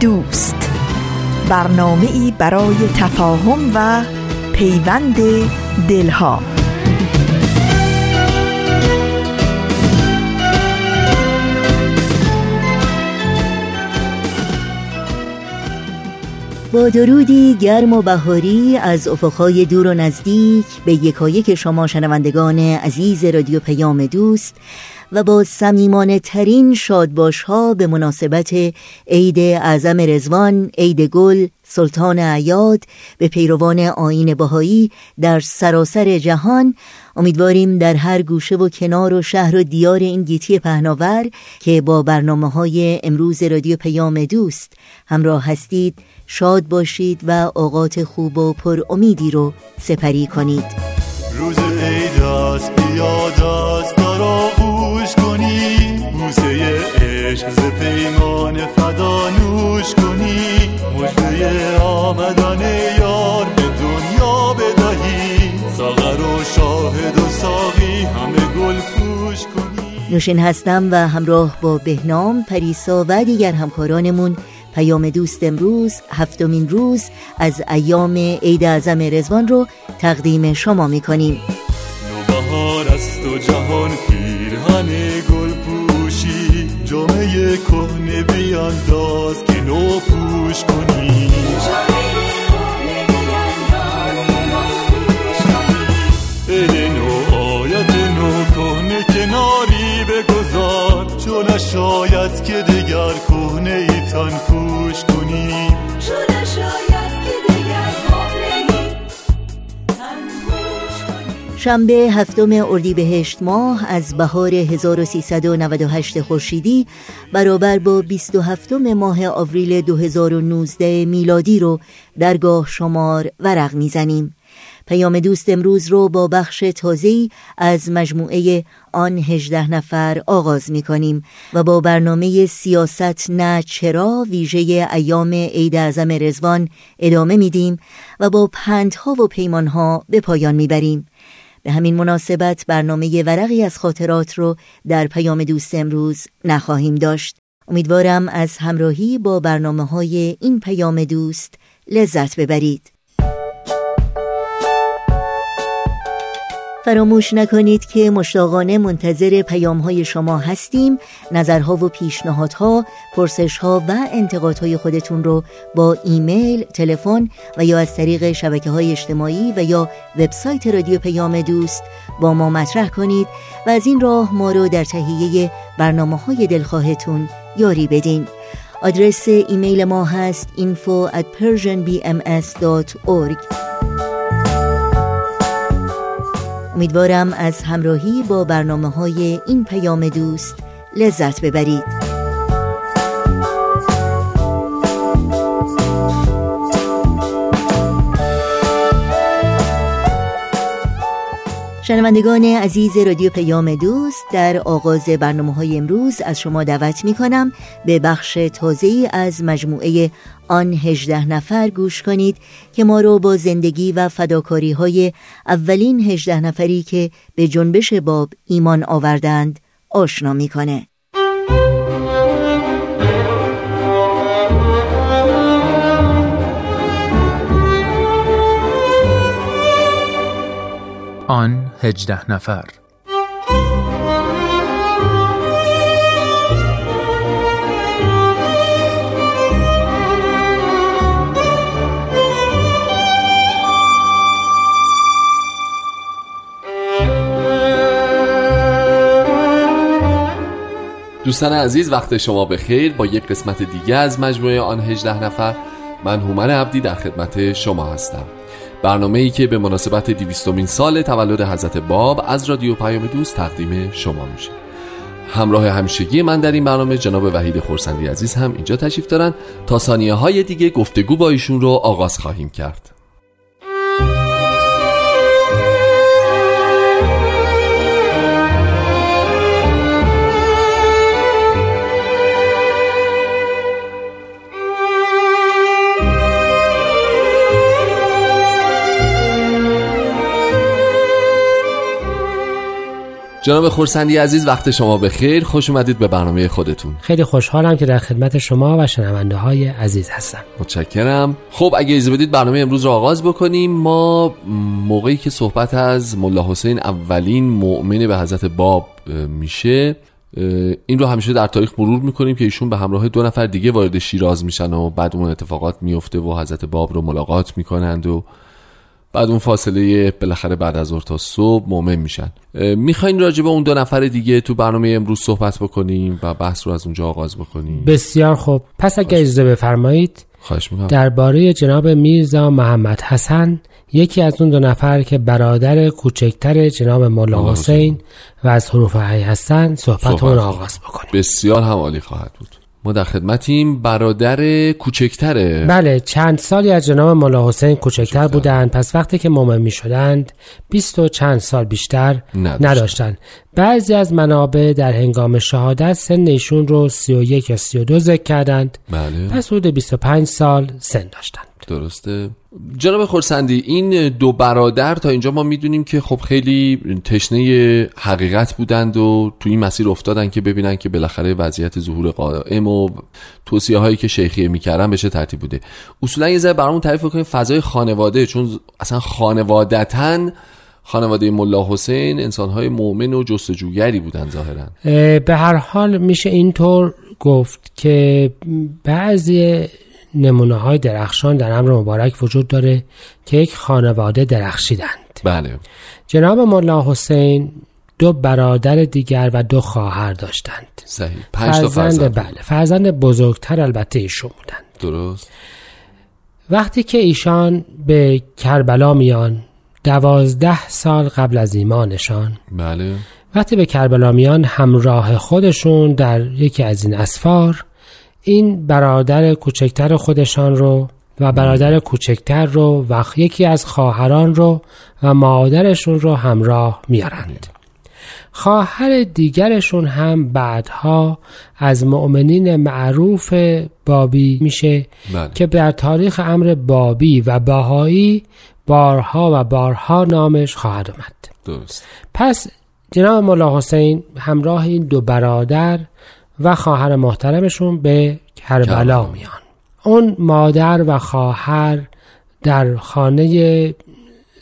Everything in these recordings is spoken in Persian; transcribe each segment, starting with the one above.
دوست. برنامه ای برای تفاهم و پیوند دلها. با درودی گرم و بهاری از افقهای دور و نزدیک به یکایک شما شنوندگان عزیز رادیو پیام دوست. و با سمیمانه ترین شادباش ها به مناسبت عید اعظم رزوان، عید گل، سلطان عیاد به پیروان آین بهایی در سراسر جهان امیدواریم در هر گوشه و کنار و شهر و دیار این گیتی پهناور که با برنامه های امروز رادیو پیام دوست همراه هستید شاد باشید و اوقات خوب و پر امیدی رو سپری کنید. روز عید است بیاد است عشق ز پیمان فدا نوش کنی. مجده آمدن یار به دنیا بدهی. ساغر و شاهد و ساقی همه گل پوش کنی. نوشین هستم و همراه با بهنام پریسا و دیگر همکارانمون پیام دوست امروز هفتمین روز از ایام عید اعظم رزوان رو تقدیم شما می‌کنیم. نوبهار است و جهان پیرهن گل جامعه کهنه بیانداز که نو پوش کنی. ایتان پوش کنی. شنبه هفتم اردیبهشت ماه از بهار 1398 خورشیدی برابر با 27 ماه آوریل 2019 میلادی رو درگاه شمار ورق می‌زنیم. پیام دوست امروز رو با بخش تازه‌ای از مجموعه آن هجده نفر آغاز می کنیم و با برنامه سیاست نه چرا ویژه ایام عید اعظم رزوان ادامه میدیم و با پندها و پیمانها به پایان می‌بریم. به همین مناسبت برنامه ورقی از خاطرات رو در پیام دوست امروز نخواهیم داشت. امیدوارم از همراهی با برنامه های این پیام دوست لذت ببرید. فراموش نکنید که مشتاقانه منتظر پیام های شما هستیم. نظرها و پیشنهادها پرسشها و انتقادهای خودتون رو با ایمیل تلفن و یا از طریق شبکه های اجتماعی و یا وبسایت رادیو پیام دوست با ما مطرح کنید و از این راه ما رو در تهیه برنامه های دلخواهتون یاری بدین. آدرس ایمیل ما هست info at persianbms.org امیدوارم از همراهی با برنامه های این پیام دوست لذت ببرید. شنوندگان عزیز رادیو پیام دوست در آغاز برنامه های امروز از شما دعوت می کنم به بخش تازه از مجموعه آن هجده نفر گوش کنید که ما رو با زندگی و فداکاری های اولین هجده نفری که به جنبش باب ایمان آوردند آشنا می‌کنه. آن هجده نفر. دوستان عزیز وقت شما به خیر با یک قسمت دیگه از مجموعه آن هجده نفر من هومن عبدی در خدمت شما هستم. برنامه ای که به مناسبت دیویستومین سال تولد حضرت باب از رادیو پیام دوست تقدیم شما میشه. همراه همیشگی من در این برنامه جناب وحید خورسندی عزیز هم اینجا تشریف دارن تا ثانیه های دیگه گفتگو با ایشون رو آغاز خواهیم کرد. جناب خورسندی عزیز وقت شما بخیر. خوش اومدید به برنامه خودتون. خیلی خوشحالم که در خدمت شما و شنونده های عزیز هستم. متشکرم. خب اگه اجازه بدید برنامه امروز رو آغاز بکنیم. ما موقعی که صحبت از ملا حسین اولین مؤمن به حضرت باب میشه این رو همیشه در تاریخ مرور می‌کنیم که ایشون به همراه دو نفر دیگه وارد شیراز میشن و بعد اون اتفاقات میفته و حضرت باب رو ملاقات می‌کنند و بعد اون فاصله بالاخره بعد از ظهر تا صبح مؤمن میشن. می‌خواین راجع به اون دو نفر دیگه تو برنامه امروز صحبت بکنیم و بحث رو از اونجا آغاز بکنیم. بسیار خوب. پس اگر اجازه بفرمایید خواهش می‌کنم. درباره جناب میرزا محمد حسن یکی از اون دو نفر که برادر کوچکتر جناب مولا حسین و از حروف حی هستن صحبت رو آغاز بکنیم. بسیار هم عالی خواهد بود. ما در خدمتیم برادر کوچکتره. بله چند سالی از جناب مولا حسین کوچکتر بودند. پس وقتی که مومن می شدند بیست و چند سال بیشتر نداشتن. بعضی از منابع در هنگام شهادت سن ایشون رو 31 یا 32 ذکر کردند. بله. پس حدود 25 سال سن داشتند. درسته. جناب خورسندی این دو برادر تا اینجا ما می‌دونیم که خب خیلی تشنه حقیقت بودند و تو این مسیر افتادن که ببینن که بالاخره وضعیت ظهور قائم و توصیه هایی که شیخیه می‌کردن بشه ترتیب بوده. اصولا یه ذره برامون تعریف کنیم فضای خانواده چون اصلا خانوادتا خانواده ملا حسین انسانهای مؤمن و جستجوگری بودن ظاهرا. اه، به هر حال میشه اینطور گفت که بعضی نمونه های درخشان در امر مبارک وجود داره که یک خانواده درخشیدند. بله. جناب ملا حسین دو برادر دیگر و دو خواهر داشتند. صحیح. پنج تا فرزند فرزند. بله. فرزند بزرگتر البته ایشون بودند. درست. وقتی که ایشان به کربلا میان دوازده سال قبل از ایمانشان. بله. وقتی به کربلا میان همراه خودشون در یکی از این اسفار این برادر کوچکتر خودشان رو و برادر کوچکتر رو و یکی از خواهران رو و مادرشون رو همراه میارند. خواهر دیگرشون هم بعدها از مؤمنین معروف بابی میشه بله. که در تاریخ امر بابی و بهایی بارها و بارها نامش خواهد آمد درست. پس جناب مولا حسین همراه این دو برادر و خواهر محترمشون به کربلا کربلا. میان. اون مادر و خواهر در خانه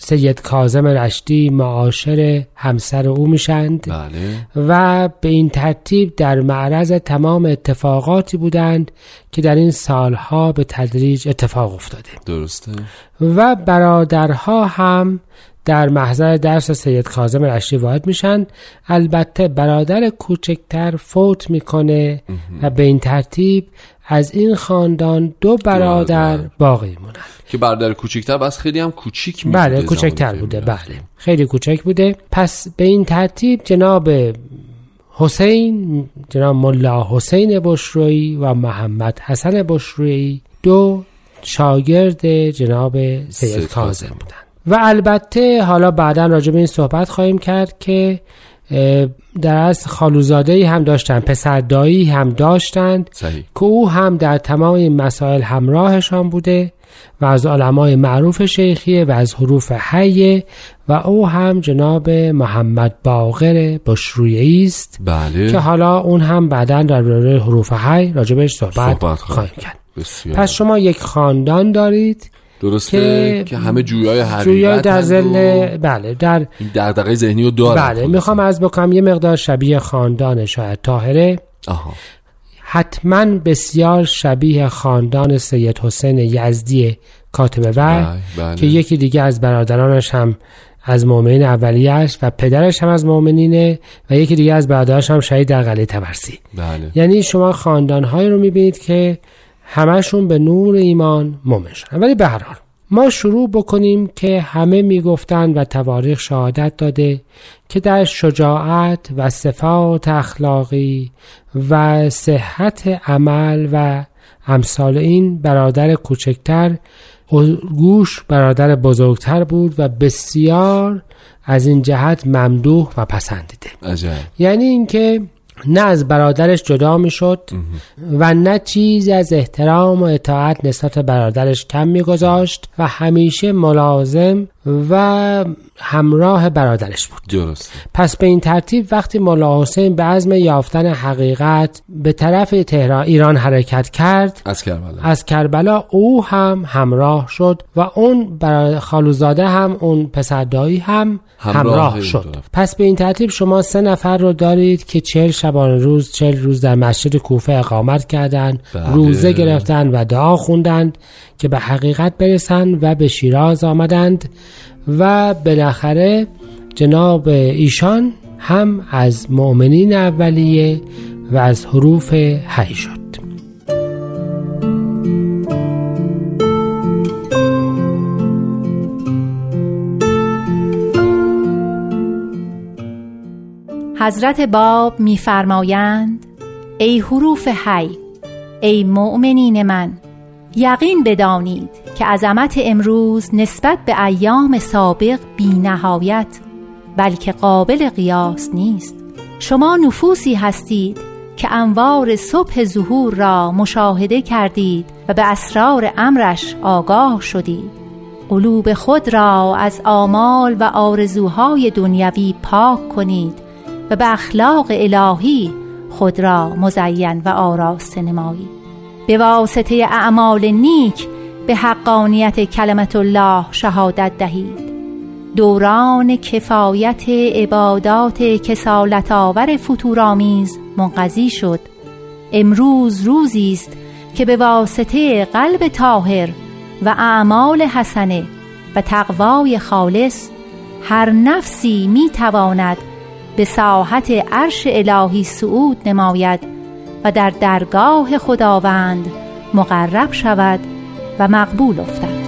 سید کازم رشتی معاشر همسر او میشند بله. و به این ترتیب در معرض تمام اتفاقاتی بودند که در این سالها به تدریج اتفاق افتاده. درسته. و برادرها هم در محضر درس سید کاظم رشتی وارد میشن البته برادر کوچکتر فوت می‌کنه و به این ترتیب از این خاندان دو برادر برادر. باقی مونن که برادر کوچیکتر بس خیلی هم کوچیک می بله کوچکتر بوده بله. خیلی کوچک بوده. پس به این ترتیب جناب حسین جناب ملا حسین بشرویی و محمد حسن بشرویی دو شاگرد جناب سید کاظم. بودن و البته حالا بعدا راجع به این صحبت خواهیم کرد که در از خالوزاده هم داشتن پسر دایی هم داشتند صحیح. که او هم در تمام این مسائل همراهشان بوده و از علمای معروف شیخیه و از حروف حیه و او هم جناب محمد باقر بشرویی است بله. که حالا اون هم بعدا در باره حروف حی راجبش صحبت, صحبت خواهیم خواهیم کرد. بسیار. پس شما یک خاندان دارید درسته؟ که که, همه جویای حقیقت جویا در هند و زل بله در دغدغه ذهنی رو دارن. بله خلاصه. می‌خوام از بکنم یه مقدار شبیه خاندان شاید طاهره. آها. حتما بسیار شبیه خاندان سید حسین یزدی کاتب وحی بله بله. که یکی دیگه از برادرانش هم از مؤمنین اولیه است و پدرش هم از مؤمنینه و یکی دیگه از برادرش هم شهید در قلعه تبرسی. بله. یعنی شما خاندانهایی رو می‌بینید که همشون به نور ایمان مؤمن شدن. ولی به هر حال ما شروع بکنیم که همه می‌گفتند و تواریخ شهادت داده که در شجاعت و صفات اخلاقی و صحت عمل و امثال این برادر کوچکتر گوش برادر بزرگتر بود و بسیار از این جهت ممدوح و پسندیده. عجب. یعنی اینکه نه از برادرش جدا می‌شد و نه چیزی از احترام و اطاعت نسبت به برادرش کم میگذاشت و همیشه ملازم و همراه برادرش بود درست پس به این ترتیب وقتی مولا حسین به عزم یافتن حقیقت به طرف تهران ایران حرکت کرد از کربلا از کربلا او هم همراه شد و اون برای خالوزاده هم اون پسردایی هم همراه همراه, شد. پس به این ترتیب شما سه نفر رو دارید که چهل شبانه روز چهل روز در مسجد کوفه اقامت کردند بله. روزه گرفتند و دعا خوندند که به حقیقت برسند و به شیراز آمدند و بالاخره جناب ایشان هم از مؤمنین اولیه و از حروف حی شد. حضرت باب میفرمایند ای حروف حی ای مؤمنین من یقین بدانید که عظمت امروز نسبت به ایام سابق بی نهایت بلکه قابل قیاس نیست. شما نفوسی هستید که انوار صبح ظهور را مشاهده کردید و به اسرار امرش آگاه شدید. قلوب خود را از آمال و آرزوهای دنیوی پاک کنید و به اخلاق الهی خود را مزین و آراسته نمایید. به واسطه اعمال نیک به حقانیت کلمت الله شهادت دهید. دوران کفایت عبادات کسالت آور فتورآمیز منقضی شد. امروز روزی است که به واسطه قلب طاهر و اعمال حسنه و تقوای خالص هر نفسی می تواند به ساحت عرش الهی صعود نماید. و در درگاه خداوند مقرب شود و مقبول افتد.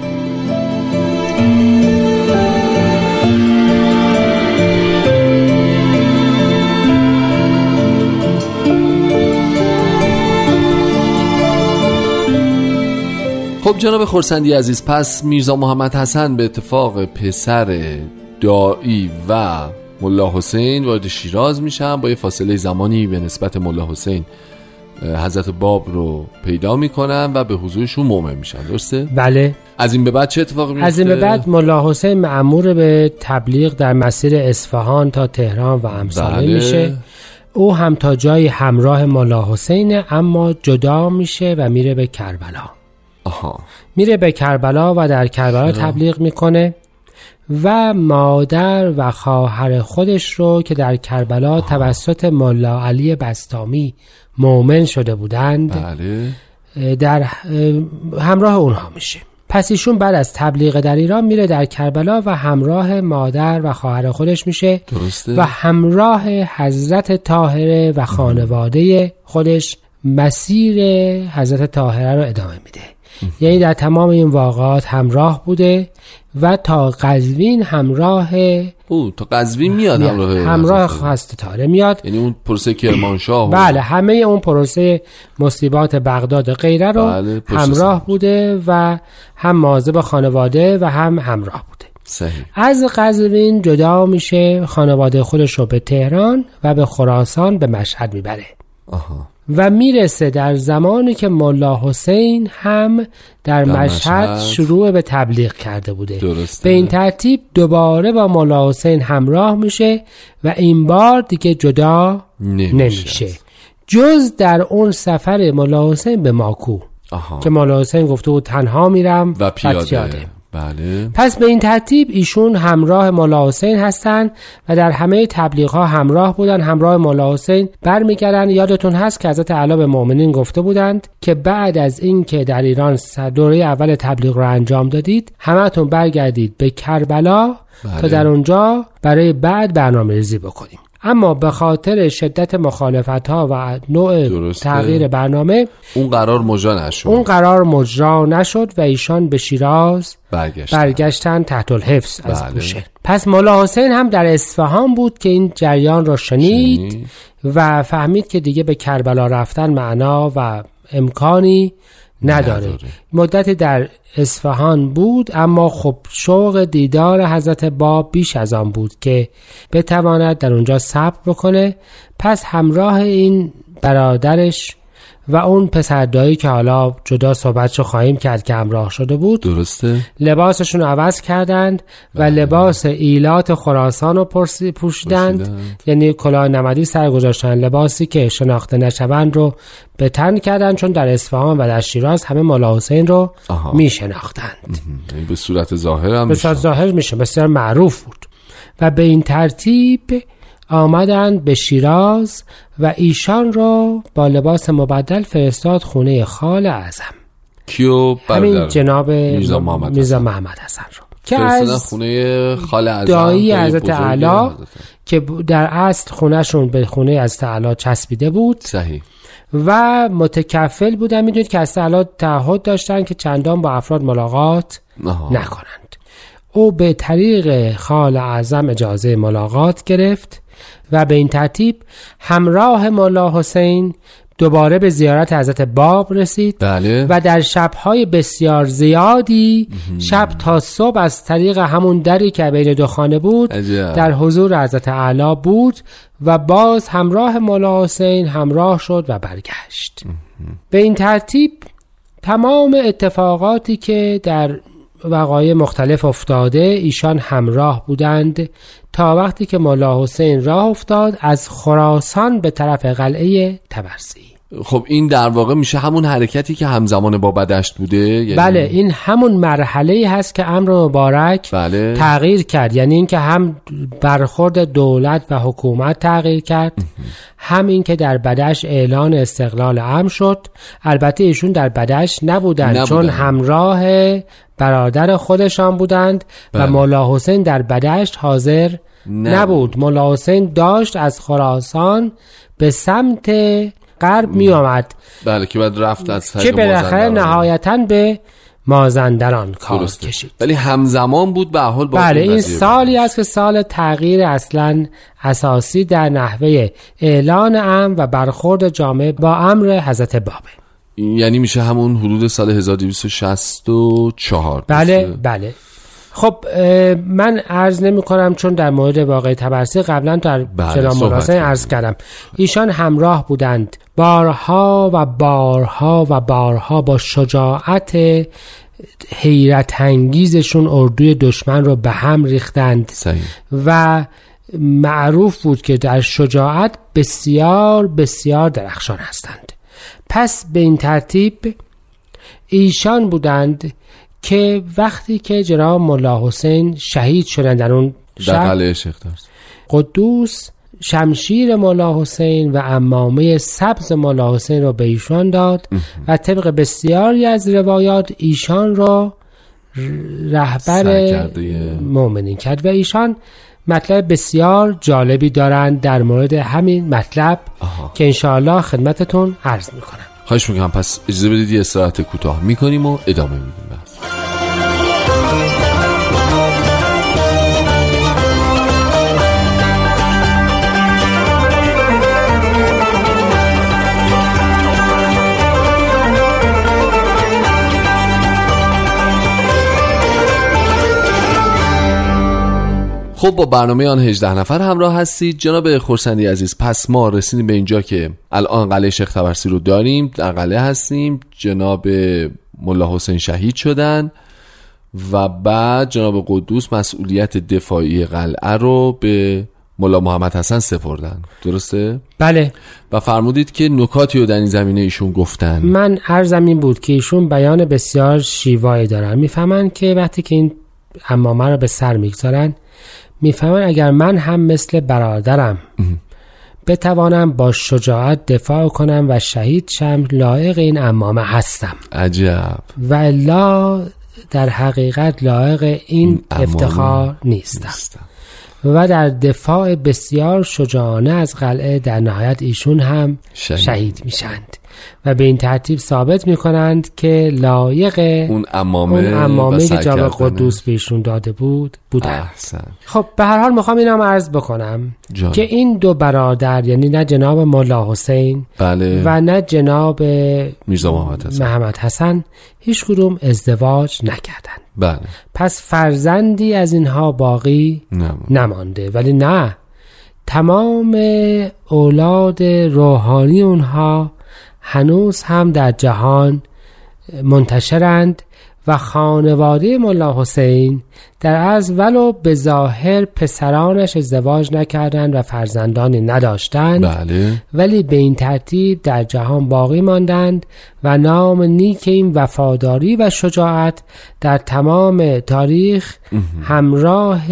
خب جناب خورسندی عزیز پس میرزا محمد حسن به اتفاق پسر دایی و ملا حسین وارد شیراز میشن با یه فاصله زمانی به نسبت ملا حسین. حضرت باب رو پیدا می‌کنن و به حضورشون مؤمن میشن درسته؟ بله از این به بعد چه اتفاقی میفته؟ از این به بعد ملا حسین معمور به تبلیغ در مسیر اصفهان تا تهران و امثاله بله. میشه او هم تا جایی همراه ملا حسینه اما جدا میشه و میره به کربلا آها میره به کربلا و در کربلا تبلیغ می‌کنه و مادر و خواهر خودش رو که در کربلا توسط ملا علی بستامی مؤمن شده بودند بله. در همراه اونها میشه. پس ایشون بعد از تبلیغ در ایران میره در کربلا و همراه مادر و خواهر خودش میشه درسته. و همراه حضرت طاهره و خانواده خودش مسیر حضرت طاهره رو ادامه میده. یعنی در تمام این واقعات همراه بوده. و تا قزوین همراه او تا قزوین میاد همراه همراه طاهره میاد. یعنی اون پروسه کرمانشاه بله همه اون پروسه مصیبات بغداد و غیره رو بله، همراه. بوده و هم مواظب خانواده و هم همراه بوده. صحیح. از قزوین جدا میشه خانواده خودش رو به تهران و به خراسان به مشهد می‌بره. آها. و می‌رسه در زمانی که ملا حسین هم در, در مشهد, مشهد. شروع به تبلیغ کرده بوده. درسته. به این ترتیب دوباره با ملا حسین همراه میشه و این بار دیگه جدا نمیشه, نمیشه. جز در اون سفر ملا حسین به ماکو آها. که ملا حسین گفته بود تنها میرم و پیاده. بله. پس به این ترتیب ایشون همراه مولا حسین هستند و در همه تبلیغ ها همراه بودن همراه مولا حسین برمیگردن یادتون هست که حضرت علا به مؤمنین گفته بودند که بعد از اینکه در ایران دوره اول تبلیغ رو انجام دادید همتون برگردید به کربلا بله. تا در اونجا برای بعد برنامه ریزی بکنیم اما به خاطر شدت مخالفت ها و نوع درسته. تغییر برنامه اون قرار مجرا نشد اون قرار مجرا نشد و ایشان به شیراز برگشت برگشتن تحت الحفظ از بله. بوشهر پس مولا حسین هم در اصفهان بود که این جریان را شنید شنید. و فهمید که دیگه به کربلا رفتن معنا و امکانی نداره, نداره. مدتی در اصفهان بود اما خب شوق دیدار حضرت باب بیش از آن بود که بتواند در اونجا صبر بکنه پس همراه این برادرش و اون پسردایی که حالا جدا صحبتشو خواهیم کرد که همراه شده بود درسته؟ لباسشون رو عوض کردند و لباس ایلات خراسان رو پرسی- پوشیدند. پوشیدند. یعنی کلاه نمدی سر گذاشتن. لباسی که شناخته نشوند رو به تن کردند چون در اصفهان و در شیراز همه مولا حسین رو آها. می شناختند یعنی به صورت ظاهر هم به. صورت ظاهر میشه. بسیار معروف بود. و به این ترتیب آمدند به شیراز و ایشان را با لباس مبدل فرستاد خونه خال اعظم. کیو همین جناب میرزا محمد میرزا حسن. محمد حسن رو. که از خونه خال اعظم دایی دایی حضرت اعلی. که در اصل خونهشون به خونه از اعلی چسبیده بود. صحیح. و متکفل بودن. می‌دونید که از اعلی تعهد داشتن که چندان با افراد ملاقات آها. نکنند. او به طریق خال اعظم اجازه ملاقات گرفت. و به این ترتیب همراه مولا حسین دوباره به زیارت حضرت باب رسید بله. و در شبهای بسیار زیادی شب تا صبح از طریق همون دری که بین دو خانه بود عجب. در حضور حضرت اعلی بود و باز همراه مولا حسین همراه شد و برگشت. به این ترتیب تمام اتفاقاتی که در وقایع مختلف افتاده ایشان همراه بودند تا وقتی که مولا حسین راه افتاد از خراسان به طرف قلعه تبرسی. خب این در واقع میشه همون حرکتی که همزمان با بدشت بوده یعنی بله این همون مرحله هست که امر مبارک بله تغییر کرد یعنی اینکه هم برخورد دولت و حکومت تغییر کرد هم اینکه در بدش اعلان استقلال امر شد البته ایشون در بدش نبودند نبودند. چون همراه برادر خودشان بودند بله. و مولا حسین در بدشت حاضر نبود. نبود مولا حسین داشت از خراسان به سمت غرب می آمد بله که بعد رفت از که بالاخره. نهایتا به مازندران کار درسته. کشید ولی همزمان بود به حال با بله این. سالی است که سال تغییر اصلا اساسی در نحوه اعلان امر و برخورد جامعه با امر حضرت بابه یعنی میشه همون حدود سال 1264 بله؟ بله خب من عرض نمی کنم چون در مورد واقع تبرسی قبلا در صحبت مراسم. عرض کردم. ایشان همراه بودند. بارها و بارها و بارها با شجاعت حیرت انگیزشون اردوی دشمن رو به هم ریختند. صحیح. و معروف بود که در شجاعت بسیار بسیار درخشان هستند. پس به این ترتیب ایشان بودند که وقتی که جناب ملا حسین شهید شدند در اون شب قدوس شمشیر مولا حسین و امامه سبز مولا حسین را به ایشان داد و طبق بسیاری از روایات ایشان را رهبر مؤمنین کرد و ایشان مطلب بسیار جالبی دارند در مورد همین مطلب آها. که انشاءالله خدمتتون عرض می‌کنم. خواهش می‌کنم. پس اجازه بدید یه استراحت کوتاه می‌کنیم و ادامه میدیم. خب با برنامه آن 18 نفر همراه هستید. جناب خورسندی عزیز پس ما رسیدیم به اینجا که الان قلعه شیخ تبرسی رو داریم در قلعه هستیم. جناب ملا حسین شهید شدن و بعد جناب قدوس مسئولیت دفاعی قلعه رو به ملا محمد حسن سپردن. درسته؟ بله. و فرمودید که نکاتی رو در این زمینه ایشون گفتن. من عرضم این بود که ایشون بیان بسیار شیوایی دارن. می‌فهمن که وقتی که این امامه رو به سر می‌گذارن می‌فهمن اگر من هم مثل برادرم بتوانم با شجاعت دفاع کنم و شهید شم لایق این امامه هستم. عجب. و الا در حقیقت لایق این امامه افتخار نیستم. نیستم. و در دفاع بسیار شجاعانه از قلعه در نهایت ایشون هم شهید. شهید, میشند و به این ترتیب ثابت می‌کنند که لایق اون امامه اون امامه که. قدوس به ایشون داده بود بودند احسن خب به هر حال می‌خوام اینم عرض بکنم جان. که این دو برادر یعنی نه جناب ملا حسین بله و نه جناب میرزا محمد حسن محمد حسن هیچ کدوم ازدواج نکردند بله. پس فرزندی از اینها باقی نه نمانده. ولی نه. تمام اولاد روحانی اونها هنوز هم در جهان منتشرند. و خانواده ملا حسین در از ولو به ظاهر پسرانش ازدواج نکردند و فرزندانی نداشتند. بله. ولی به این ترتیب در جهان باقی ماندند و نام نیک این وفاداری و شجاعت در تمام تاریخ همراه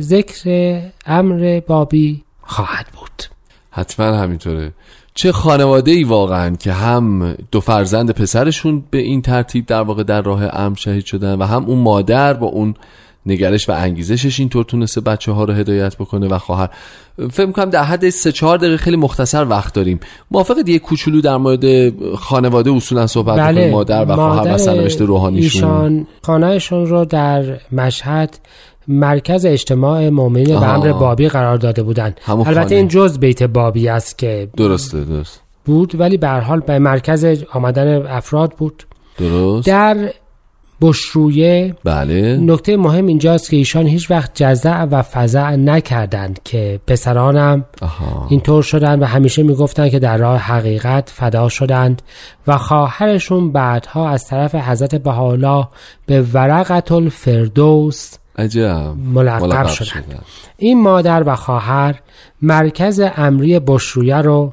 ذکر امر بابی خواهد بود. حتما همینطوره. چه خانواده ای واقعا که هم دو فرزند پسرشون به این ترتیب در واقع در راه امر شهید شدن و هم اون مادر با اون نگرش و انگیزشش اینطور تونسته بچه ها رو هدایت بکنه و خواهر. فکر می‌کنم در حد سه چهار دقیقه خیلی مختصر وقت داریم. موافق دیگه کوچولو در مورد خانواده اصولا صحبت بله. مادر و خواهر و سرنوشت روحانیشون. ایشان خانهشون رو در مشهد مرکز اجتماع مؤمنین و آها. امر بابی قرار داده بودند البته خانه. این جز بیت بابی است که درسته درست. بود ولی به هر حال به مرکز آمدن افراد بود. درست. در بشرویه بله. نکته مهم اینجاست که ایشان هیچ وقت جزع و فزع نکردند که پسرانم اینطور شدند و همیشه می‌گفتند که در راه حقیقت فدا شدند و خواهرشون بعدها از طرف حضرت بهاءالله به ورقت الفردوس عجب. ملقب شدند این مادر و خواهر مرکز امری بشرویه رو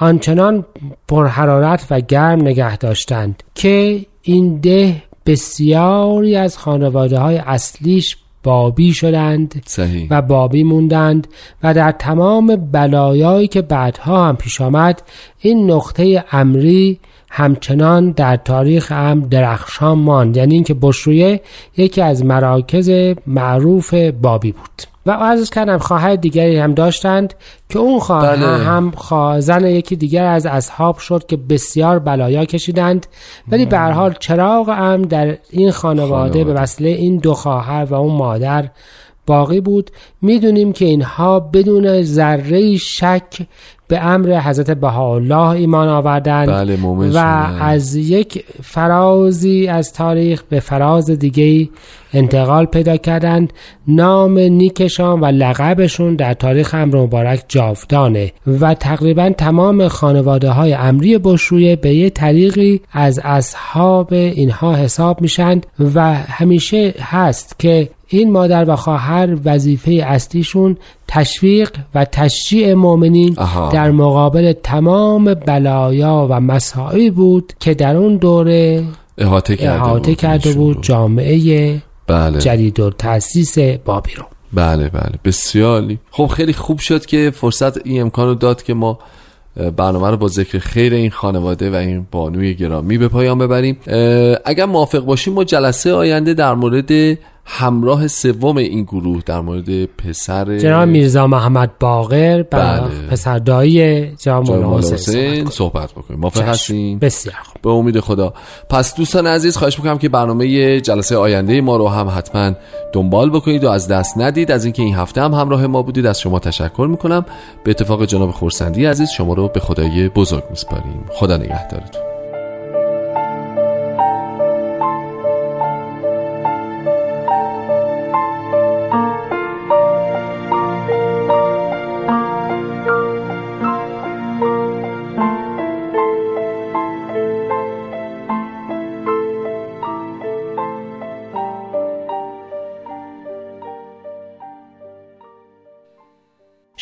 آنچنان پرحرارت و گرم نگه داشتند که این ده بسیاری از خانواده های اصلیش بابی شدند صحیح. و بابی موندند و در تمام بلایایی که بعدها هم پیش آمد این نقطه امری همچنان در تاریخ هم درخشان ماند یعنی اینکه بشرویه یکی از مراکز معروف بابی بود و عرض کردم خواهر دیگری هم داشتند که اون خواهر بله. هم خوا- زن یکی دیگر از اصحاب شد که بسیار بلایا کشیدند ولی به هر حال چراغ هم در این خانواده, خانواده. به وسیله این دو خواهر و اون مادر باقی بود می‌دونیم که اینها بدون ذره شک به امر حضرت بهاءالله ایمان آوردند بله و. از یک فرازی از تاریخ به فراز دیگه انتقال پیدا کردند نام نیکشان و لقبشون در تاریخ امر مبارک جاودانه و تقریبا تمام خانواده های امری بشرویه به یه طریقی از اصحاب اینها حساب میشند و همیشه هست که این مادر و خواهر وظیفه اصلیشون تشویق و تشجیع مؤمنین. در مقابل تمام بلایا و مسائل بود که در اون دوره احاطه کرده احاطه بود کرده بود. جامعه بله. جدید و تأسیس بابی رو بله بله. بسیار عالی. خب خیلی خوب شد که فرصت این امکان رو داد که ما برنامه رو با ذکر خیر این خانواده و این بانوی گرامی به پایان ببریم. اگر موافق باشیم ما جلسه آینده در مورد همراه سوم این گروه در مورد پسر جناب میرزا محمد باقر بله. بله. پسر دایی جناب مولا حسین صحبت کنیم. صحبت بکنیم موافق. هستین بسیار خوب به امید خدا پس دوستان عزیز خواهش می‌کنم که برنامه جلسه آینده ما رو هم حتما دنبال بکنید و از دست ندید از اینکه این هفته هم همراه ما بودید از شما تشکر می‌کنم به اتفاق جناب خورسندی عزیز شما رو به خدای بزرگ میسپاریم خدا نگهدارتون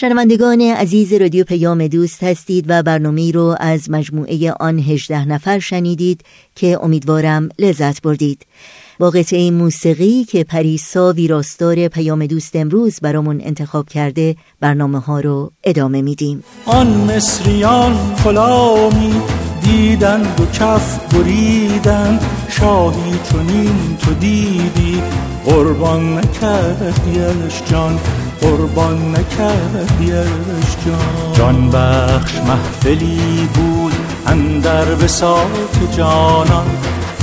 شنوندگان عزیز رادیو پیام دوست هستید و برنامه رو از مجموعه آن 18 نفر شنیدید که امیدوارم لذت بردید. با قطعه موسیقی که پریسا ویراستار پیام دوست امروز برامون انتخاب کرده برنامه ها رو ادامه میدیم. آن مصریان غلامی دیدند و کف بریدند شاهی چنین تو دیدی قربان نکردیش جان. قربان نکردیش جان. جان بخش محفلی بود اندر بساط جانان.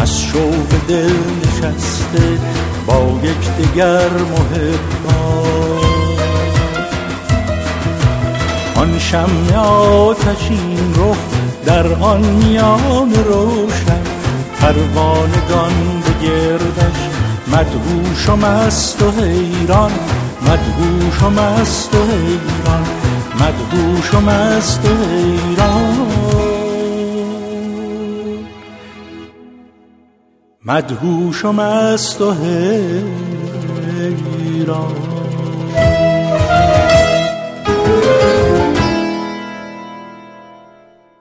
از شوق دل نشسته با یک دگر محبان آن شم آتشین رخ در آن میان روشن. پروانگان به گردش مدهوش و مست و حیران. مدهوش و مست و حیران مدهوش و مست و حیران مدهوش و مست و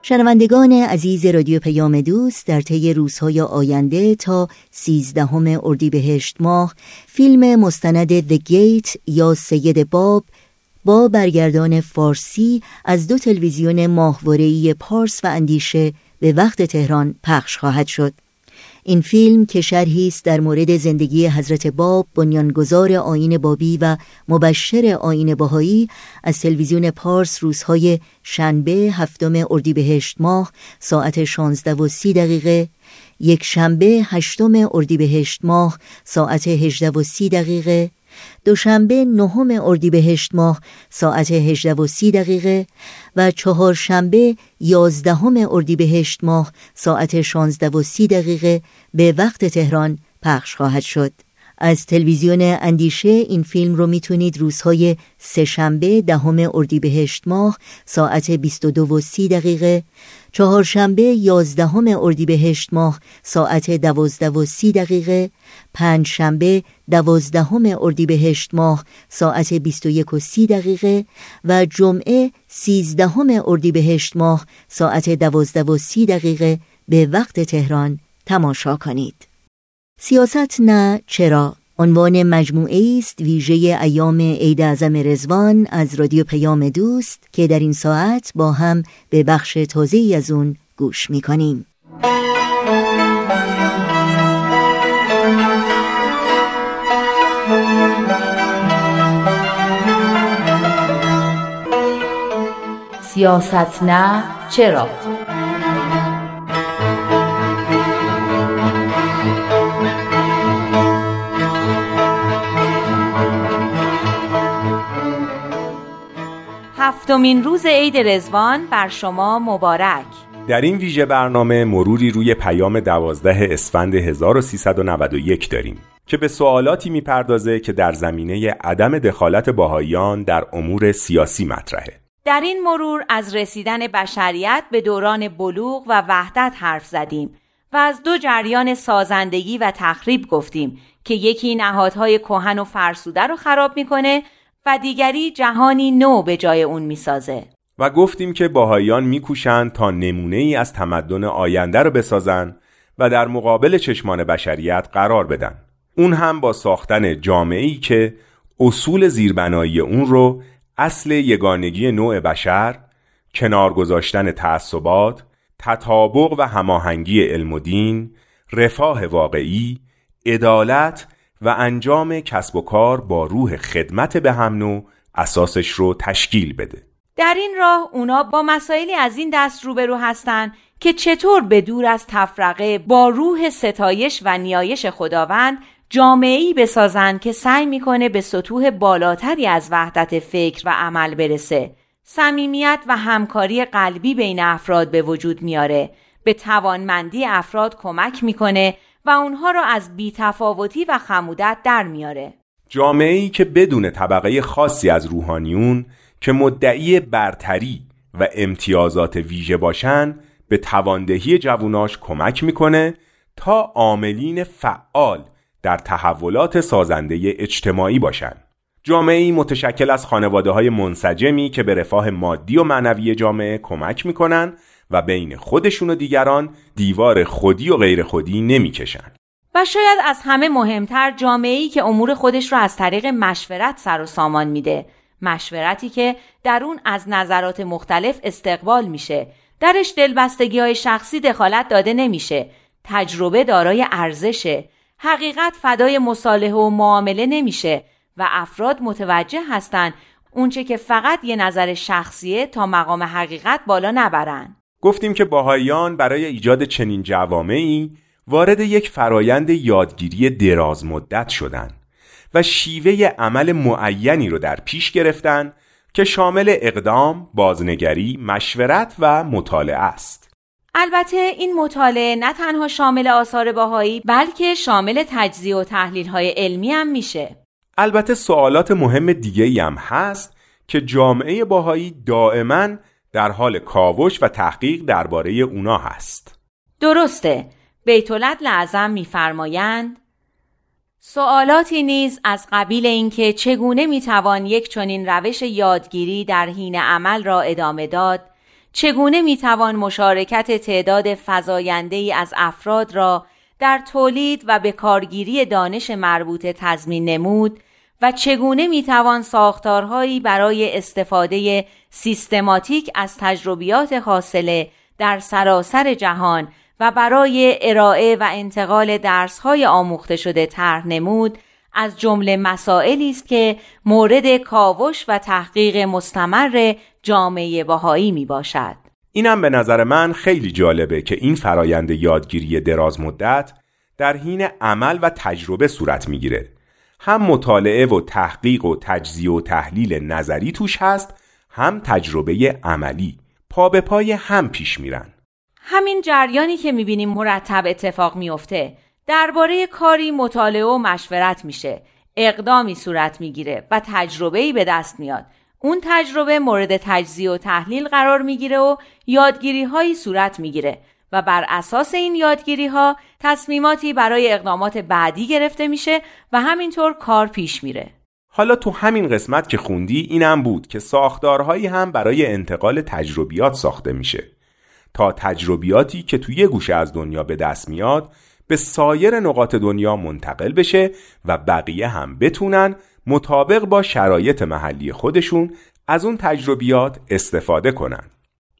شنوندگان عزیز رادیو پیام دوست در طی روزهای آینده تا سیزدهم اردیبهشت ماه فیلم مستند The Gate یا سید باب با برگردان فارسی از دو تلویزیون ماهواره‌ای پارس و اندیشه به وقت تهران پخش خواهد شد. این فیلم که شرحی است در مورد زندگی حضرت باب بنیانگذار آین بابی و مبشر آین باهایی از تلویزیون پارس روزهای شنبه هفتم اردیبهشت ماه ساعت 16 و 30 دقیقه یک شنبه هشتم اردیبهشت ماه ساعت 18 و 30 دقیقه دوشنبه نهم اردیبهشت ماه ساعت 18 و 30 دقیقه و چهارشنبه یازدهم اردیبهشت ماه ساعت 16 و 30 دقیقه به وقت تهران پخش خواهد شد. از تلویزیون اندیشه این فیلم رو می‌تونید روزهای سهشنبه دهم اردیبهشت ماه ساعت 22 و 30 دقیقه چهارشنبه یازدهم اردیبهشت ماه ساعت دوازده و سی دقیقه. پنج شنبه دوازدهم اردیبهشت ماه ساعت بیست و یک و سی دقیقه. و جمعه سیزدهم اردیبهشت ماه ساعت دوازده و سی دقیقه. به وقت تهران تماشا کنید. سیاست نه چرا؟ عنوان مجموعه است ویژه ایام عید اعظم رزوان از رادیو پیام دوست که در این ساعت با هم به بخش تازه از اون گوش می‌کنیم. سیاست نه چرا؟ هفتمین روز عید رزوان بر شما مبارک. در این ویژه برنامه مروری روی پیام دوازده اسفند 1391 داریم که به سوالاتی می‌پردازه که در زمینه عدم دخالت باهایان در امور سیاسی مطرحه. در این مرور از رسیدن بشریت به دوران بلوغ و وحدت حرف زدیم و از دو جریان سازندگی و تخریب گفتیم که یکی نهادهای کهن و فرسوده رو خراب می‌کنه و دیگری جهانی نو به جای اون می‌سازه. و گفتیم که باهایان میکوشند تا نمونه ای از تمدن آینده رو بسازن و در مقابل چشمان بشریت قرار بدن. اون هم با ساختن جامعه ای که اصول زیربنایی اون رو اصل یگانگی نوع بشر کنار گذاشتن تعصبات تطابق و هماهنگی علم و دین رفاه واقعی عدالت و انجام کسب و کار با روح خدمت به هم نوع اساسش رو تشکیل بده. در این راه اونا با مسائلی از این دست روبرو هستند که چطور به دور از تفرقه با روح ستایش و نیایش خداوند جامعه‌ای بسازند که سعی می‌کنه به سطوح بالاتری از وحدت فکر و عمل برسه. صمیمیت و همکاری قلبی بین افراد به وجود میاره. به توانمندی افراد کمک می‌کنه و اونها را از بیتفاوتی و خمودت در میاره جامعه ای که بدون طبقه خاصی از روحانیون که مدعی برتری و امتیازات ویژه باشن به تواندهی جووناش کمک می‌کنه تا عاملین فعال در تحولات سازنده اجتماعی باشند. جامعه متشکل از خانواده های منسجمی که به رفاه مادی و معنوی جامعه کمک می‌کنن و بین خودشون و دیگران دیوار خودی و غیر خودی نمی‌کشن. و شاید از همه مهمتر جامعه‌ای که امور خودش رو از طریق مشورت سر و سامان میده. مشورتی که در اون از نظرات مختلف استقبال میشه. درش دلبستگی های شخصی دخالت داده نمیشه. تجربه دارای ارزشه حقیقت فدای مصالحه و معامله نمیشه. و افراد متوجه هستند اونچه که فقط یه نظر شخصیه تا مقام حقیقت بالا نبرن. گفتیم که باهایان برای ایجاد چنین جوامعی وارد یک فرایند یادگیری دراز مدت شدند و شیوه عمل معینی رو در پیش گرفتن که شامل اقدام، بازنگری، مشورت و مطالعه است. البته این مطالعه نه تنها شامل آثار باهایی بلکه شامل تجزیه و تحلیل های علمی هم میشه. البته سوالات مهم دیگه هم هست که جامعه باهایی دائما در حال کاوش و تحقیق درباره اونا هست. درسته. بیتولد لعظم میفرمایند سوالاتی نیز از قبیل اینکه چگونه می‌توان یک چنین روش یادگیری در حین عمل را ادامه داد چگونه می‌توان مشارکت تعداد فزاینده ای از افراد را در تولید و به کارگیری دانش مربوطه تضمین نمود و چگونه می‌توان ساختارهایی برای استفاده سیستماتیک از تجربیات حاصله در سراسر جهان و برای ارائه و انتقال درسهای آموخته شده طرح نمود از جمله مسائلی است که مورد کاوش و تحقیق مستمر جامعه باهایی می باشد. اینم به نظر من خیلی جالبه که این فرایند یادگیری دراز مدت در حین عمل و تجربه صورت می‌گیره. هم مطالعه و تحقیق و تجزیه و تحلیل نظری توش هست هم تجربه عملی. پا به پای هم پیش میرن. همین جریانی که می‌بینیم مرتب اتفاق میافته درباره کاری مطالعه و مشورت میشه. اقدامی صورت می‌گیره و تجربه‌ای به دست میاد. اون تجربه مورد تجزیه و تحلیل قرار می‌گیره و یادگیری هایی صورت می‌گیره. و بر اساس این یادگیری ها تصمیماتی برای اقدامات بعدی گرفته میشه و همینطور کار پیش میره. حالا تو همین قسمت که خوندی اینم بود که ساختارهایی هم برای انتقال تجربیات ساخته میشه. تا تجربیاتی که توی گوشه از دنیا به دست میاد به سایر نقاط دنیا منتقل بشه و بقیه هم بتونن مطابق با شرایط محلی خودشون از اون تجربیات استفاده کنن.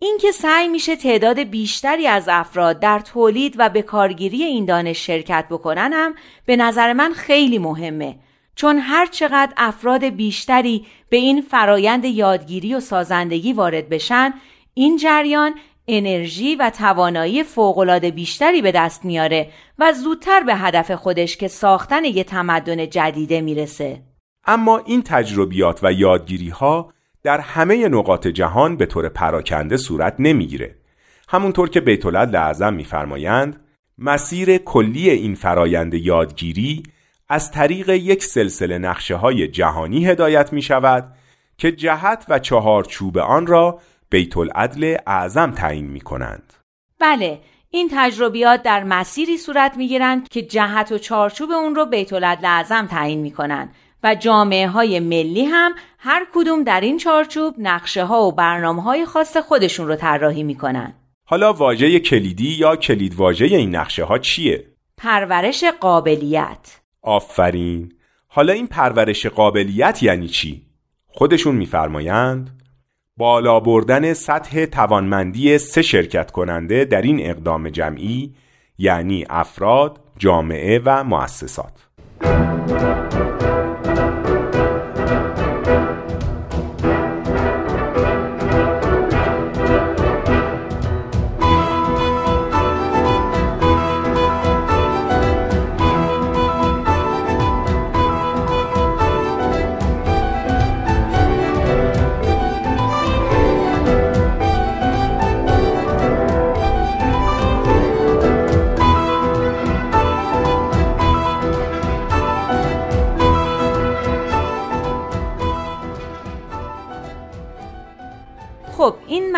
اینکه سعی میشه تعداد بیشتری از افراد در تولید و به کارگیری این دانش شرکت بکنن هم به نظر من خیلی مهمه. چون هر چقدر افراد بیشتری به این فرایند یادگیری و سازندگی وارد بشن این جریان انرژی و توانایی فوقالعاده بیشتری به دست میاره و زودتر به هدف خودش که ساختن یه تمدن جدیده می‌رسه. اما این تجربیات و یادگیری ها در همه نقاط جهان به طور پراکنده صورت نمی‌گیره همونطور که بیتولد لعظم میفرمایند مسیر کلی این فرایند یادگیری از طریق یک سلسله نقشه های جهانی هدایت می شود که جهت و چهارچوب آن را بیت العدل اعظم تعیین می کنند. بله این تجربیات در مسیری صورت می گیرند که جهت و چارچوب اون رو بیت العدل اعظم تعیین می کنند و جامعه های ملی هم هر کدوم در این چارچوب نقشه ها و برنامه های خاص خودشون رو طراحی می کنند. حالا واژه کلیدی یا کلید واژه این نقشه ها چیه؟ پرورش قابلیت آفرین حالا این پرورش قابلیت یعنی چی؟ خودشون میفرمایند بالا بردن سطح توانمندی سه شرکت کننده در این اقدام جمعی یعنی افراد، جامعه و مؤسسات.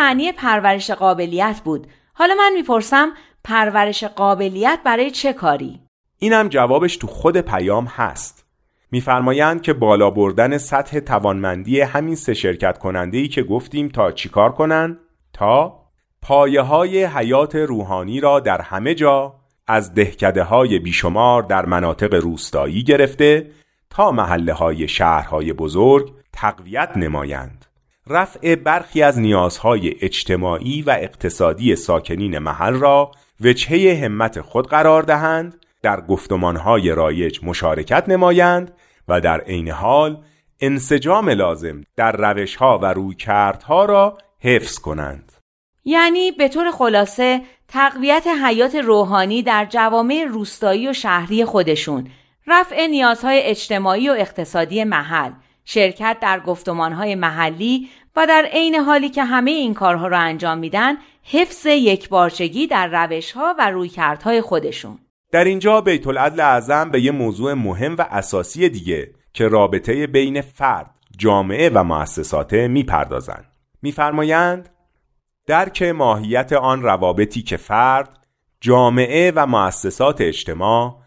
معنی پرورش قابلیت بود. حالا من می‌پرسم پرورش قابلیت برای چه کاری؟ اینم جوابش تو خود پیام هست. میفرمایند که بالا بردن سطح توانمندی همین سه شرکت کننده ای که گفتیم تا چیکار کنن؟ تا پایه های حیات روحانی را در همه جا از دهکده های بیشمار در مناطق روستایی گرفته تا محله های شهرهای بزرگ تقویت نمایند. رفع برخی از نیازهای اجتماعی و اقتصادی ساکنین محل را وجهه همت خود قرار دهند در گفتمانهای رایج مشارکت نمایند و در عین حال انسجام لازم در روش ها و رویکردها را حفظ کنند. یعنی به طور خلاصه تقویت حیات روحانی در جوامع روستایی و شهری خودشون رفع نیازهای اجتماعی و اقتصادی محل شرکت در گفتمانهای محلی و در عین حالی که همه این کارها را انجام میدن حفظ یکبارچگی در روشها و رویکردهای خودشون در اینجا بیت العدل اعظم به یه موضوع مهم و اساسی دیگه که رابطه بین فرد، جامعه و مؤسساته می‌پردازند. میفرمایند درک ماهیت آن روابطی که فرد، جامعه و مؤسسات اجتماع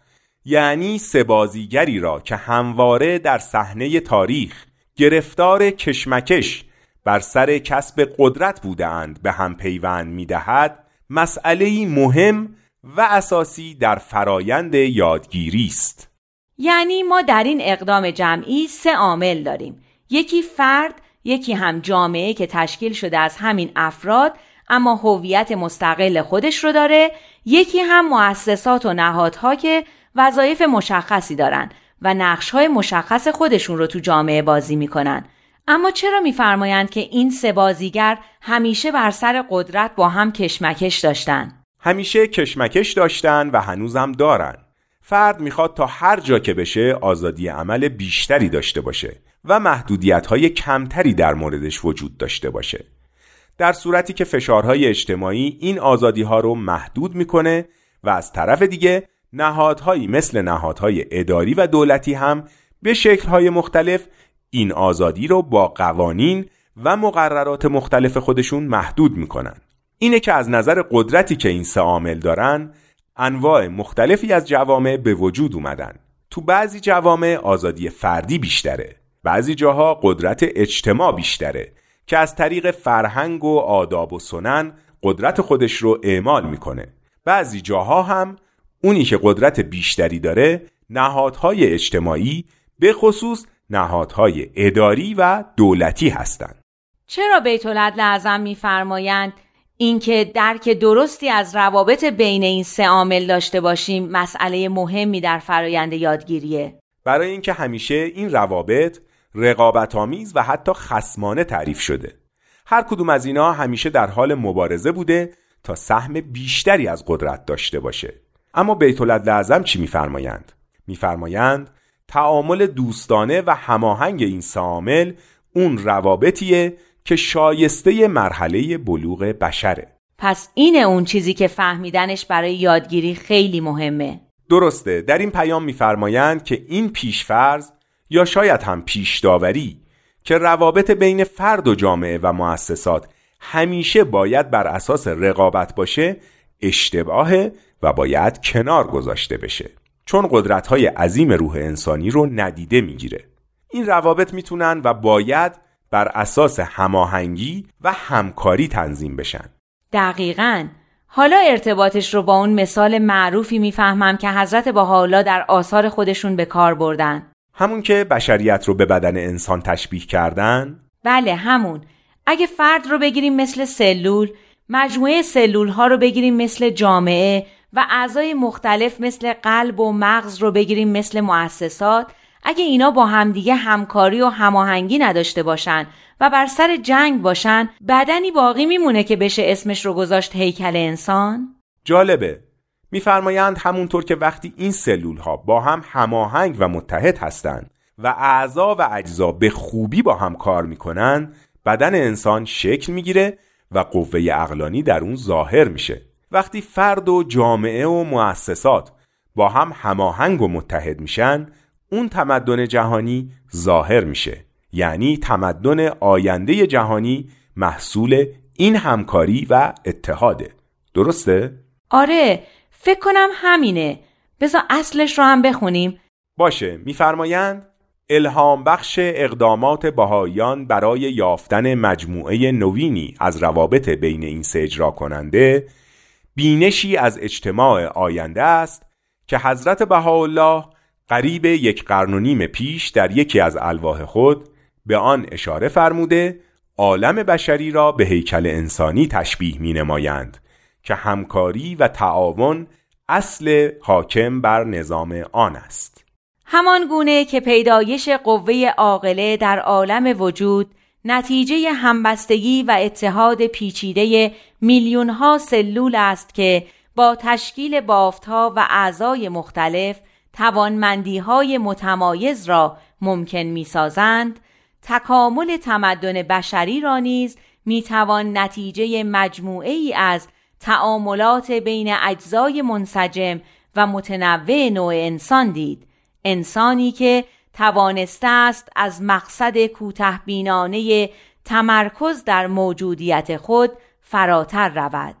یعنی سبازیگری را که همواره در صحنه تاریخ گرفتار کشمکش بر سر کسب قدرت بودند به هم پیوند می‌دهد مسئله مهم و اساسی در فرایند یادگیری است. یعنی ما در این اقدام جمعی سه عامل داریم. یکی فرد یکی هم جامعه که تشکیل شده از همین افراد اما هویت مستقل خودش رو داره. یکی هم مؤسسات و نهادها که وظایف مشخصی دارن و نقشهای مشخص خودشون رو تو جامعه بازی می‌کنن. اما چرا میفرمایند که این سه بازیگر همیشه بر سر قدرت با هم کشمکش داشتن؟ همیشه کشمکش داشتن و هنوزم دارن فرد می‌خواد تا هر جا که بشه آزادی عمل بیشتری داشته باشه و محدودیت های کمتری در موردش وجود داشته باشه در صورتی که فشارهای اجتماعی این آزادی ها رو محدود می‌کنه و از طرف دیگه نهادهایی مثل نهادهای اداری و دولتی هم به شکلهای مختلف این آزادی رو با قوانین و مقررات مختلف خودشون محدود می‌کنن. اینه که از نظر قدرتی که این سه عامل دارن انواع مختلفی از جوامع به وجود اومدن. تو بعضی جوامع آزادی فردی بیشتره. بعضی جاها قدرت اجتماع بیشتره که از طریق فرهنگ و آداب و سنن قدرت خودش رو اعمال می‌کنه. بعضی جاها هم اونی که قدرت بیشتری داره نهادهای اجتماعی به خصوص نهادهای اداری و دولتی هستند. چرا بیت العدل اعظم میفرمایند اینکه درک درستی از روابط بین این سه عامل داشته باشیم مسئله مهمی در فرایند یادگیریه؟ برای اینکه همیشه این روابط رقابت آمیز و حتی خسمانه تعریف شده. هر کدوم از اینا همیشه در حال مبارزه بوده تا سهم بیشتری از قدرت داشته باشه. اما بیت اعظم چی میفرمایند؟ میفرمایند تعامل دوستانه و هماهنگ این سامل اون روابطیه که شایسته مرحله بلوغ بشره. پس اینه اون چیزی که فهمیدنش برای یادگیری خیلی مهمه. درسته در این پیام میفرمایند که این پیشفرض یا شاید هم پیش داوری که روابط بین فرد و جامعه و مؤسسات همیشه باید بر اساس رقابت باشه اشتباهه و باید کنار گذاشته بشه. چون قدرت های عظیم روح انسانی رو ندیده می‌گیره. این روابط می‌تونن و باید بر اساس هماهنگی و همکاری تنظیم بشن. دقیقا. حالا ارتباطش رو با اون مثال معروفی می‌فهمم که حضرت با حالا در آثار خودشون به کار بردن. همون که بشریت رو به بدن انسان تشبیه کردن؟ بله همون. اگه فرد رو بگیریم مثل سلول مجموعه سلول ها رو بگیریم مثل جامعه و اعضای مختلف مثل قلب و مغز رو بگیریم مثل مؤسسات اگه اینا با همدیگه همکاری و هماهنگی نداشته باشن و بر سر جنگ باشن بدنی باقی میمونه که بشه اسمش رو گذاشت هیکل انسان؟ جالبه میفرمایند همونطور که وقتی این سلول ها با هم هماهنگ و متحد هستند و اعضا و اجزا به خوبی با هم کار می‌کنن بدن انسان شکل می‌گیره و قوه اقلانی در اون ظاهر میشه وقتی فرد و جامعه و مؤسسات با هم هماهنگ و متحد میشن اون تمدن جهانی ظاهر میشه. یعنی تمدن آینده جهانی محصول این همکاری و اتحاده. درسته؟ آره فکر کنم همینه. بذار اصلش رو هم بخونیم. باشه میفرمایند الهام بخش اقدامات بهاییان برای یافتن مجموعه نوینی از روابط بین این سه اجرا کننده بینشی از اجتماع آینده است که حضرت بهاءالله قریب یک قرن و نیم پیش در یکی از الواح خود به آن اشاره فرموده عالم بشری را به هیکل انسانی تشبیه می نمایند که همکاری و تعاون اصل حاکم بر نظام آن است. همان گونه که پیدایش قوه عاقله در عالم وجود نتیجه همبستگی و اتحاد پیچیده میلیون ها سلول است که با تشکیل بافتها و اعضای مختلف توانمندی های متمایز را ممکن می سازند، تکامل تمدن بشری را نیز می توان نتیجه مجموعه ای از تعاملات بین اجزای منسجم و متنوع نوع انسان دید. انسانی که توانسته است از مقصد کوته بینانه تمرکز در موجودیت خود فراتر رود.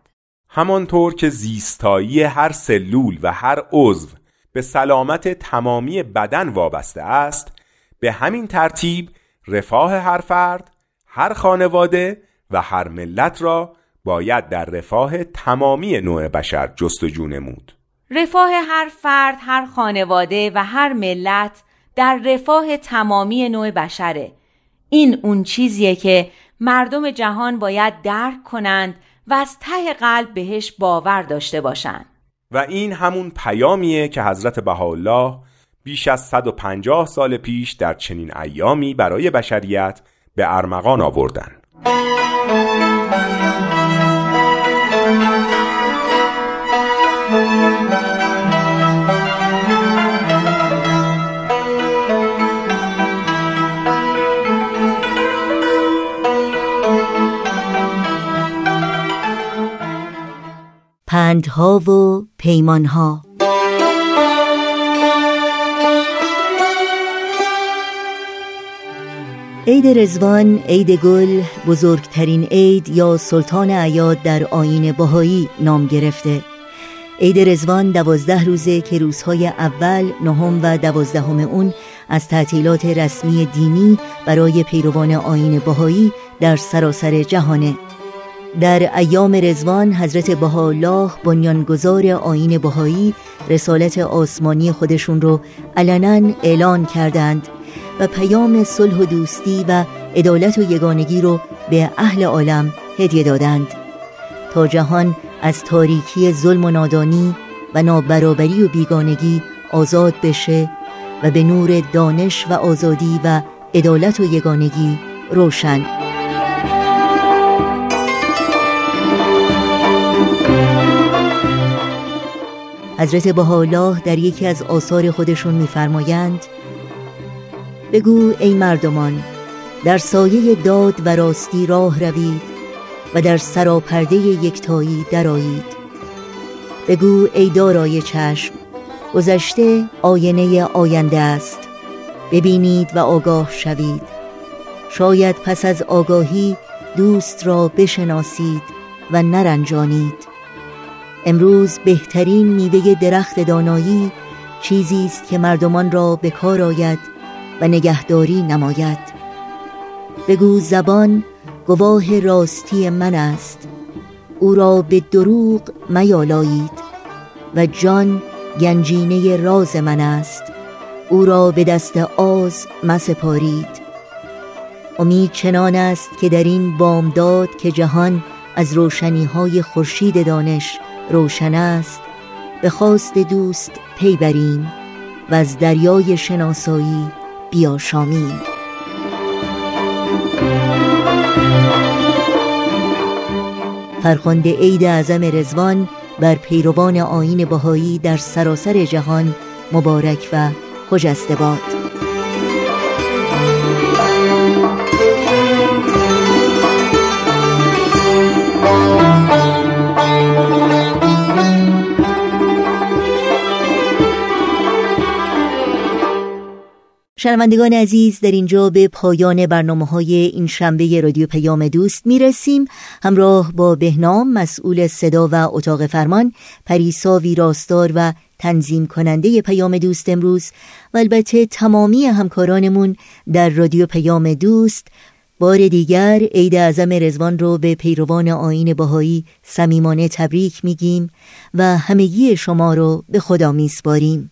همانطور که زیستایی هر سلول و هر عضو به سلامت تمامی بدن وابسته است به همین ترتیب رفاه هر فرد هر خانواده و هر ملت را باید در رفاه تمامی نوع بشر جستجو نمود. رفاه هر فرد هر خانواده و هر ملت در رفاه تمامی نوع بشره. این اون چیزیه که مردم جهان باید درک کنند و از ته قلب بهش باور داشته باشند. و این همون پیامیه که حضرت بهاءالله بیش از 150 سال پیش در چنین ایامی برای بشریت به ارمغان آوردن. پندها و پیمانها. عید رزوان، عید گل، بزرگترین عید یا سلطان عیاد در آین باهایی نام گرفته. عید رزوان دوازده روزه که روزهای اول، نهم و دوازدهم اون از تعطیلات رسمی دینی برای پیروان آین باهایی در سراسر جهانه. در ایام رزوان حضرت بهاءالله بنیانگذار آین بهایی رسالت آسمانی خودشون رو علنا اعلان کردند و پیام صلح و دوستی و عدالت و یگانگی رو به اهل عالم هدیه دادند. تا جهان از تاریکی ظلم و نادانی و نابرابری و بیگانگی آزاد بشه و به نور دانش و آزادی و عدالت و یگانگی روشن حضرت بهاءالله در یکی از آثار خودشون میفرمایند بگو ای مردمان در سایه داد و راستی راه روید و در سراپرده یکتایی درایید بگو ای دارای چشم گذشته آینه آینده است. ببینید و آگاه شوید. شاید پس از آگاهی دوست را بشناسید و نرنجانید. امروز بهترین میوه درخت دانایی چیزی است که مردمان را به کار آید و نگهداری نماید. بگو زبان گواه راستی من است. او را به دروغ میالایید و جان گنجینه راز من است. او را به دست آز مسپارید. امید چنان است که در این بامداد که جهان از روشنی های خورشید دانش روشن است به خواست دوست پی بریم و از دریای شناسایی بیاشامیم. فرخنده عید اعظم رزوان بر پیروان آین بهایی در سراسر جهان مبارک و خجسته باد. شنوندگان عزیز در اینجا به پایان برنامه های این شنبه رادیو پیام دوست می رسیم همراه با بهنام مسئول صدا و اتاق فرمان پریسا ویراستار و تنظیم کننده پیام دوست امروز و البته تمامی همکارانمون در رادیو پیام دوست. بار دیگر عید اعظم رزوان رو به پیروان آین باهایی صمیمانه تبریک میگیم و همگی شما رو به خدا میسپاریم.